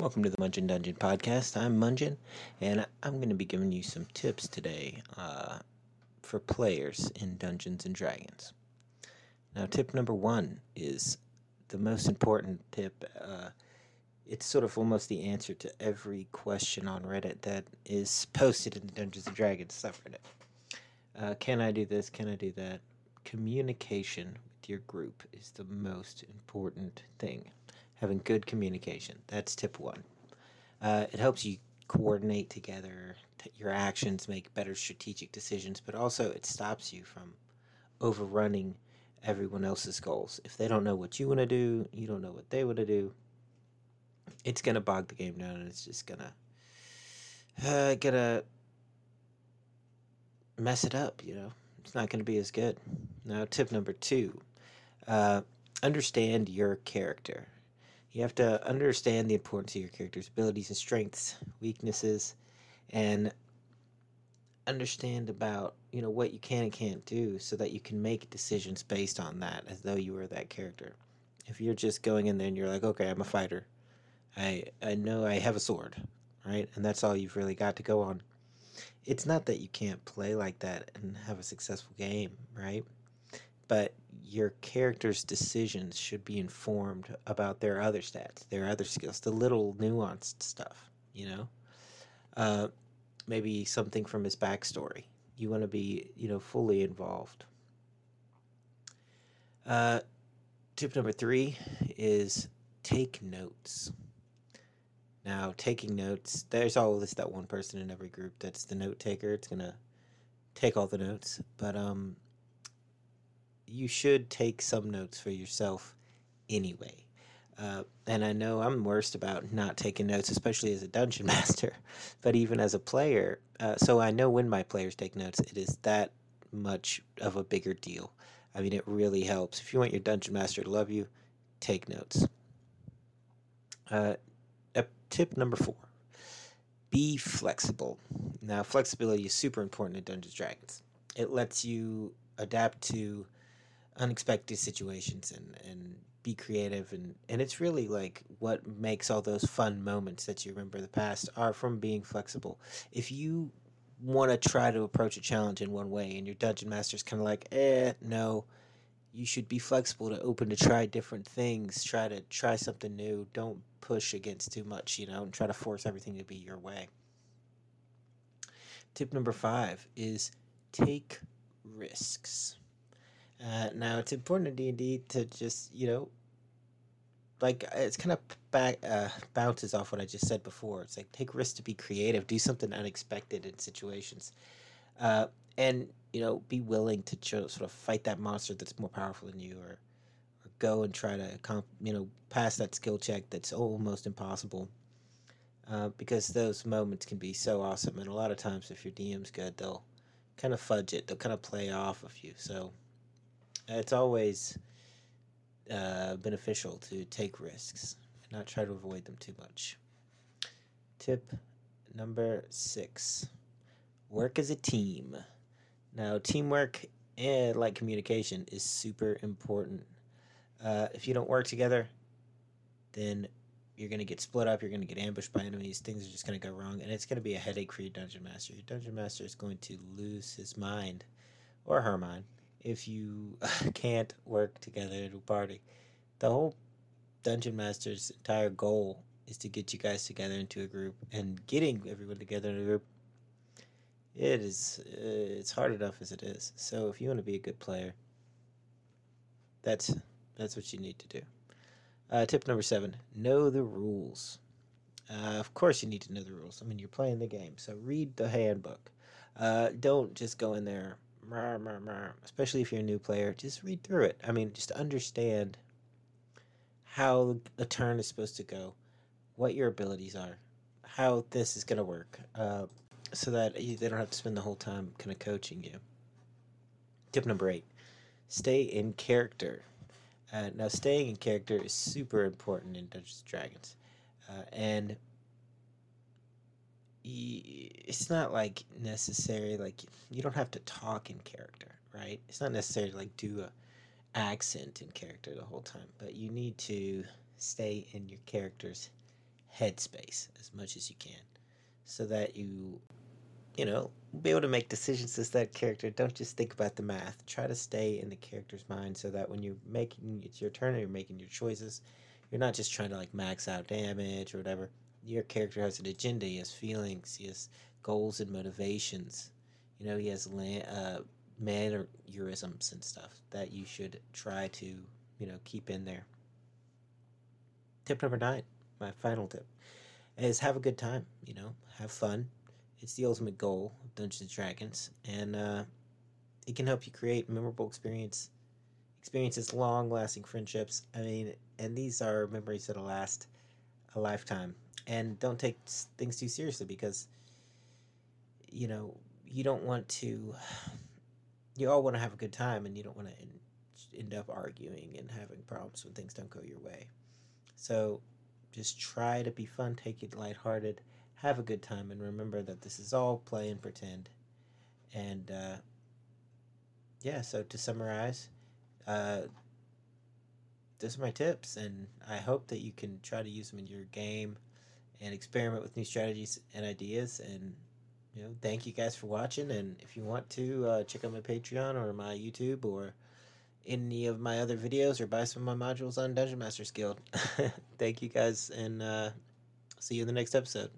Welcome to the Mungen Dungeon podcast. I'm Mungen, and I'm going to be giving you some tips today uh, for players in Dungeons and Dragons. Now, tip number one is the most important tip. Uh, it's sort of almost the answer to every question on Reddit that is posted in the Dungeons and Dragons subreddit. Uh, can I do this? Can I do that? Communication with your group is the most important thing having good communication. That's tip one. Uh, it helps you coordinate together your actions, make better strategic decisions, but also it stops you from overrunning everyone else's goals. If they don't know what you want to do, you don't know what they want to do. It's gonna bog the game down, and it's just gonna uh, gonna mess it up. You know, it's not gonna be as good. Now, tip number two: uh, understand your character. You have to understand the importance of your character's abilities and strengths, weaknesses, and understand about you know what you can and can't do so that you can make decisions based on that as though you were that character. If you're just going in there and you're like okay i'm a fighter. I i know i have a sword right? And that's all you've really got to go on. It's not that you can't play like that and have a successful game right? But your character's decisions should be informed about their other stats, their other skills, the little nuanced stuff, you know? Uh, maybe something from his backstory. You want to be, you know, fully involved. Uh, tip number three is take notes. Now, taking notes, there's always that one person in every group that's the note taker. It's going to take all the notes. But um, you should take some notes for yourself anyway. Uh, and I know I'm worst about not taking notes, especially as a dungeon master, but even as a player. Uh, so I know when my players take notes, it is that much of a bigger deal. I mean, it really helps. If you want your dungeon master to love you, take notes. Uh, tip number four be flexible. Now, flexibility is super important in Dungeons Dragons. It lets you adapt to unexpected situations and and be creative. And and it's really like what makes all those fun moments that you remember in the past are from being flexible. If you want to try to approach a challenge in one way and your dungeon master's kind of like eh no you should be flexible to open to try different things try to try something new. Don't push against too much you know and try to force everything to be your way. Tip number five is take risks uh, now it's important in D and D to just you know, like it's kind of back uh, bounces off what I just said before. It's like take risks to be creative, do something unexpected in situations, uh, and you know be willing to sort of fight that monster that's more powerful than you, or or go and try to comp, you know pass that skill check that's almost impossible. Uh, because those moments can be so awesome, and a lot of times if your DM's good, they'll kind of fudge it. They'll kind of play off of you. So it's always uh, beneficial to take risks and not try to avoid them too much. Tip number six work as a team. Now, teamwork and like communication is super important. Uh, if you don't work together, then you're going to get split up, you're going to get ambushed by enemies, things are just going to go wrong, and it's going to be a headache for your dungeon master. Your dungeon master is going to lose his mind or her mind if you can't work together a party. The whole dungeon master's entire goal is to get you guys together into a group, and getting everyone together in a group. It is uh, it's hard enough as it is. So if you want to be a good player, that's that's what you need to do. Uh, tip number seven: know the rules. Uh, of course, you need to know the rules. I mean, you're playing the game, so read the handbook. Uh, don't just go in there especially if you're a new player, just read through it. I mean, just understand how a turn is supposed to go, what your abilities are, how this is going to work, uh, so that you, they don't have to spend the whole time kind of coaching you. Tip number eight stay in character. Uh, now, staying in character is super important in Dungeons and Dragons. Uh, and it's not like necessary like you don't have to talk in character right? It's not necessary to like do a accent in character the whole time but you need to stay in your character's headspace as much as you can so that you you know be able to make decisions as that character. Don't just think about the math. Try to stay in the character's mind so that when you're making it's your turn and you're making your choices you're not just trying to like max out damage or whatever your character has an agenda he has feelings he has goals and motivations. You know he has land, uh, mannerisms and stuff that you should try to you know keep in there. Tip number nine my final tip is have a good time you know have fun. It's the ultimate goal of dungeons and dragons and uh, it can help you create memorable experience experiences long lasting friendships. I mean and these are memories that'll last a lifetime. And don't take things too seriously because you know you don't want to you all want to have a good time and you don't want to end up arguing and having problems when things don't go your way. So just try to be fun take it lighthearted have a good time and remember that this is all play and pretend. And uh, yeah so to summarize uh, those are my tips and i hope that you can try to use them in your game and experiment with new strategies and ideas. And you know thank you guys for watching. And if you want to uh, check out my patreon or my youtube or any of my other videos or buy some of my modules on dungeon masters guild thank you guys and uh, see you in the next episode